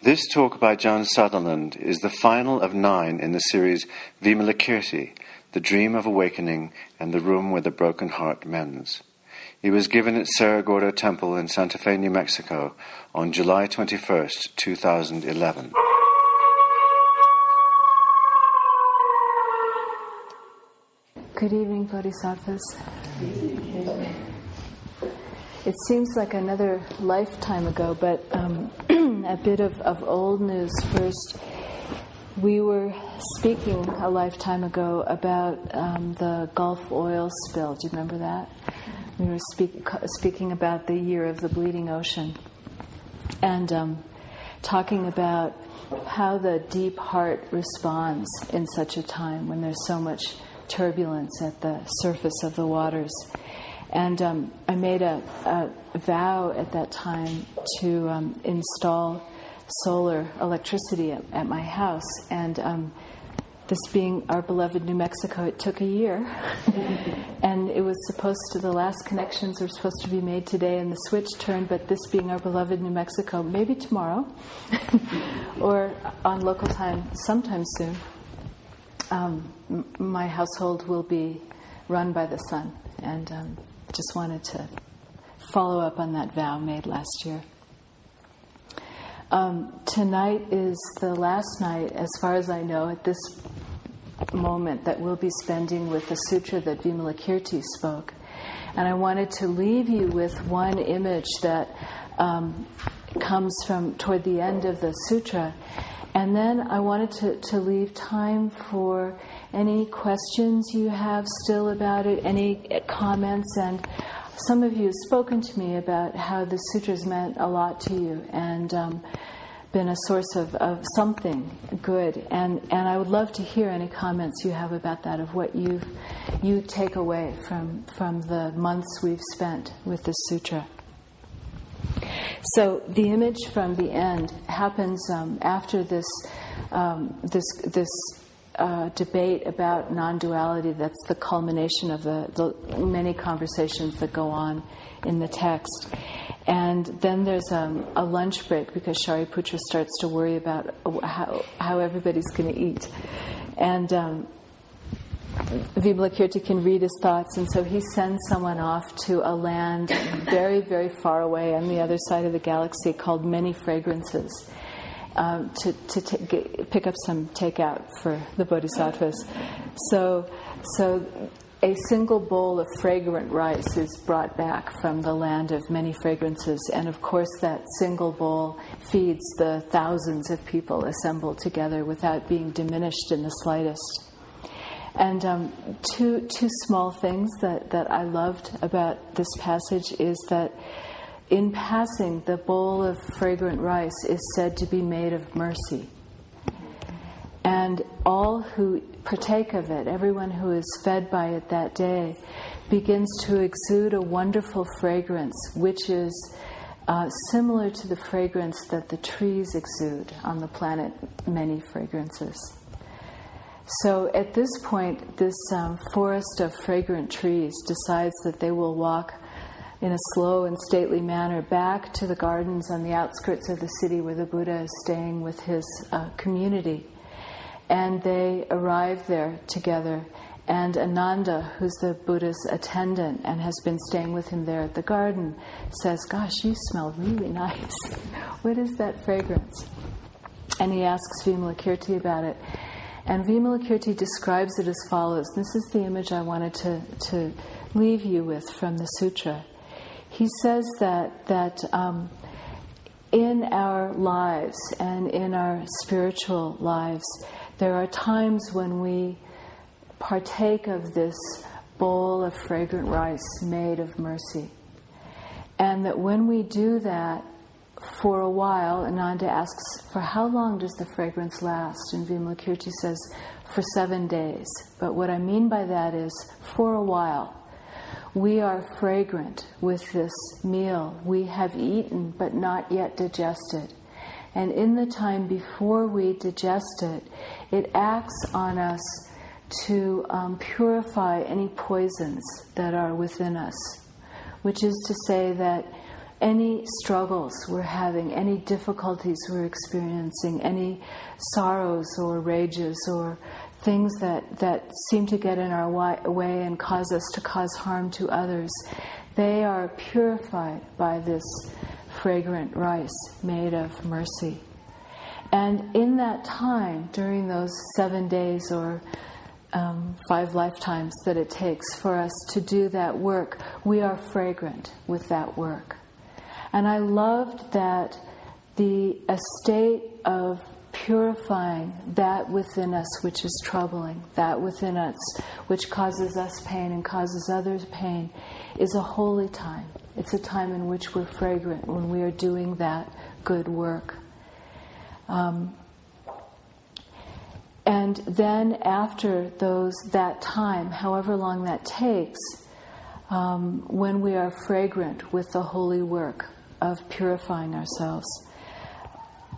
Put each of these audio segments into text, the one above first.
This talk by Joan Sutherland is the final of nine in the series Vimalakirti, The Dream of Awakening and the Room Where the Broken Heart Mends. It was given at Cerro Gordo Temple in Santa Fe, New Mexico on July 21st, 2011. Good evening, Bodhisattvas. It seems like another lifetime ago, but um, a bit of, of old news first. We were speaking a lifetime ago about um, the Gulf oil spill. Do you remember that? We were speak, speaking about the year of the bleeding ocean and um, talking about how the deep heart responds in such a time when there's so much turbulence at the surface of the waters. And um, I made a, a, vow at that time to um, install solar electricity at, at my house. And um, this being our beloved New Mexico, it took a year. and it was supposed to, the last connections were supposed to be made today, and the switch turned. But this being our beloved New Mexico, maybe tomorrow or on local time sometime soon, um, m- my household will be run by the sun. And um, just wanted to follow up on that vow made last year. Um, tonight is the last night, as far as I know, at this moment that we'll be spending with the sutra that Vimalakirti spoke. And I wanted to leave you with one image that um, comes from toward the end of the sutra. And then I wanted to, to leave time for any questions you have still about it, any comments. And some of you have spoken to me about how the sutras meant a lot to you and um, been a source of, of something good. And, and I would love to hear any comments you have about that, of what you you take away from, from the months we've spent with the sutra. So the image from the end happens um, after this um, this this uh, debate about non-duality. That's the culmination of the, the, many conversations that go on in the text. And then there's um, a lunch break because Shariputra starts to worry about how, how everybody's going to eat. And um, Vimalakirti can read his thoughts, and so he sends someone off to a land very, very far away on the other side of the galaxy called Many Fragrances. Um, to, to t- get, pick up some takeout for the bodhisattvas. So, so a single bowl of fragrant rice is brought back from the land of many fragrances, and of course, that single bowl feeds the thousands of people assembled together without being diminished in the slightest. And um, two, two small things that, that I loved about this passage is that in passing, the bowl of fragrant rice is said to be made of mercy. And all who partake of it, everyone who is fed by it that day, begins to exude a wonderful fragrance, which is uh, similar to the fragrance that the trees exude on the planet, many fragrances. So at this point, this um, forest of fragrant trees decides that they will walk in a slow and stately manner back to the gardens on the outskirts of the city where the Buddha is staying with his uh, community. And they arrive there together. And Ananda, who's the Buddha's attendant and has been staying with him there at the garden, says, Gosh, you smell really nice. what is that fragrance? And he asks Vimalakirti about it. And Vimalakirti describes it as follows. This is the image I wanted to, to leave you with from the sutra. He says that, that um, in our lives and in our spiritual lives, there are times when we partake of this bowl of fragrant rice made of mercy. And that when we do that, for a while, Ananda asks, For how long does the fragrance last? And Vimalakirti says, For seven days. But what I mean by that is, for a while. We are fragrant with this meal. We have eaten but not yet digested. And in the time before we digest it, it acts on us to um, purify any poisons that are within us. Which is to say that any struggles we're having, any difficulties we're experiencing, any sorrows or rages or things that, that seem to get in our way and cause us to cause harm to others, they are purified by this fragrant rice made of mercy. And in that time, during those seven days or um, five lifetimes that it takes for us to do that work, we are fragrant with that work. And I loved that the estate of purifying that within us which is troubling, that within us which causes us pain and causes others pain, is a holy time. It's a time in which we're fragrant when we are doing that good work. Um, and then after those that time, however long that takes, um, when we are fragrant with the holy work of purifying ourselves,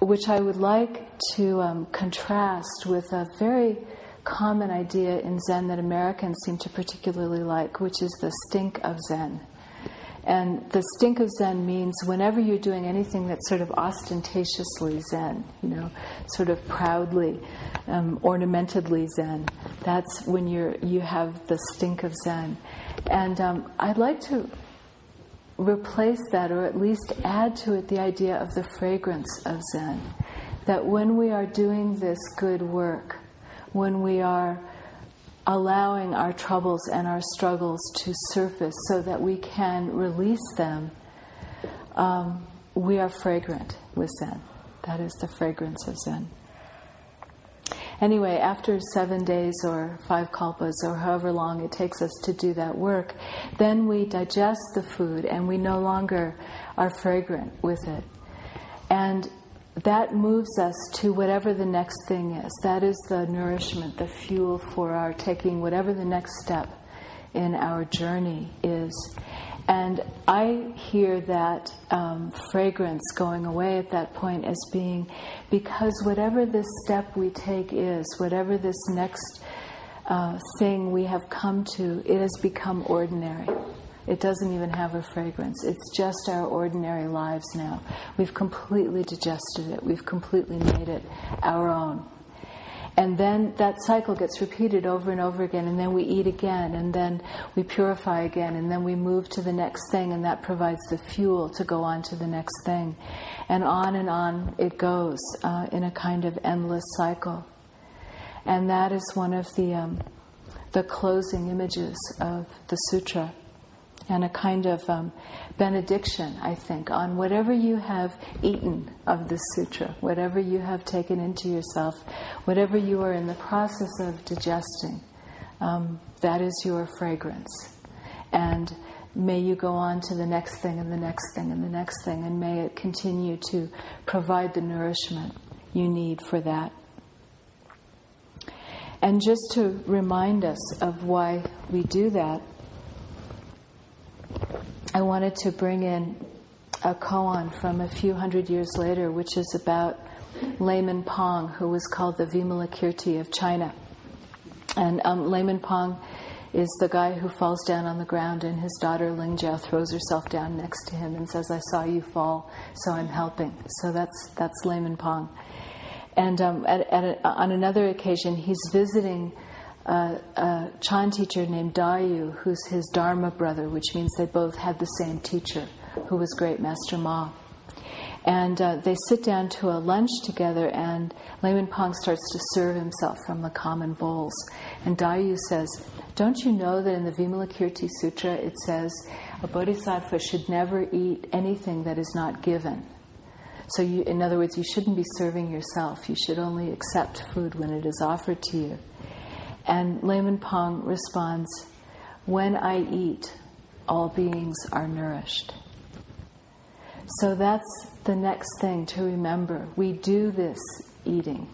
which I would like to um, contrast with a very common idea in Zen that Americans seem to particularly like, which is the stink of Zen. And the stink of Zen means whenever you're doing anything that's sort of ostentatiously Zen, you know, sort of proudly, um, ornamentedly Zen, that's when you're you have the stink of Zen. And um, I'd like to replace that, or at least add to it, the idea of the fragrance of Zen. That when we are doing this good work, when we are allowing our troubles and our struggles to surface so that we can release them, um, we are fragrant with Zen. That is the fragrance of Zen. Anyway, after seven days or five kalpas or however long it takes us to do that work, then we digest the food and we no longer are fragrant with it. And that moves us to whatever the next thing is. That is the nourishment, the fuel for our taking whatever the next step in our journey is. And I hear that um, fragrance going away at that point as being because whatever this step we take is, whatever this next uh, thing we have come to, it has become ordinary. It doesn't even have a fragrance. It's just our ordinary lives now. We've completely digested it, we've completely made it our own. And then that cycle gets repeated over and over again, and then we eat again, and then we purify again, and then we move to the next thing, and that provides the fuel to go on to the next thing. And on and on it goes uh, in a kind of endless cycle. And that is one of the, um, the closing images of the sutra and a kind of um, benediction, I think, on whatever you have eaten of this sutra, whatever you have taken into yourself, whatever you are in the process of digesting. Um, that is your fragrance. And may you go on to the next thing and the next thing and the next thing, and may it continue to provide the nourishment you need for that. And just to remind us of why we do that, I wanted to bring in a koan from a few hundred years later, which is about Layman Pong, who was called the Vimalakirti of China. And um, Layman Pong is the guy who falls down on the ground, and his daughter Ling Jiao throws herself down next to him and says, "I saw you fall, so I'm helping." So that's that's Layman Pong. And um, at, at a, on another occasion, he's visiting a, a Chan teacher named Dayu, who's his Dharma brother, which means they both had the same teacher, who was Great Master Ma. And uh, they sit down to a lunch together, and Layman Pong starts to serve himself from the common bowls. And Dayu says, Don't you know that in the Vimalakirti Sutra it says a bodhisattva should never eat anything that is not given? So, you, in other words, you shouldn't be serving yourself. You should only accept food when it is offered to you. And Layman Pong responds, When I eat, all beings are nourished. So that's the next thing to remember. We do this eating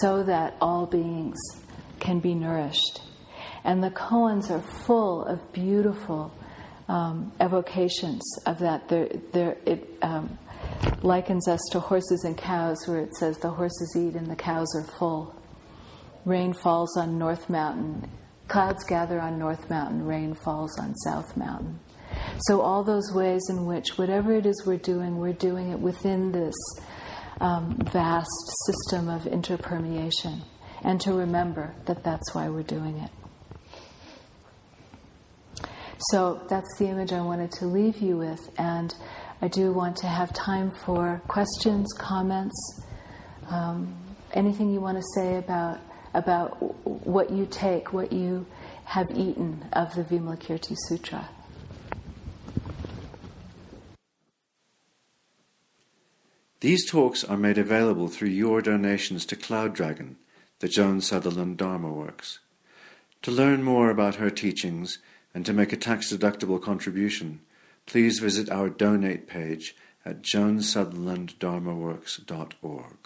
so that all beings can be nourished. And the koans are full of beautiful um, evocations of that. They're, they're, it um, likens us to horses and cows, where it says the horses eat and the cows are full. Rain falls on North Mountain. Clouds gather on North Mountain. Rain falls on South Mountain. So, all those ways in which whatever it is we're doing, we're doing it within this um, vast system of interpermeation. And to remember that that's why we're doing it. So, that's the image I wanted to leave you with. And I do want to have time for questions, comments, um, anything you want to say about, about what you take, what you have eaten of the Vimalakirti Sutra. These talks are made available through your donations to Cloud Dragon, the Joan Sutherland Dharma Works. To learn more about her teachings and to make a tax deductible contribution, please visit our donate page at joansutherlanddharmaworks.org.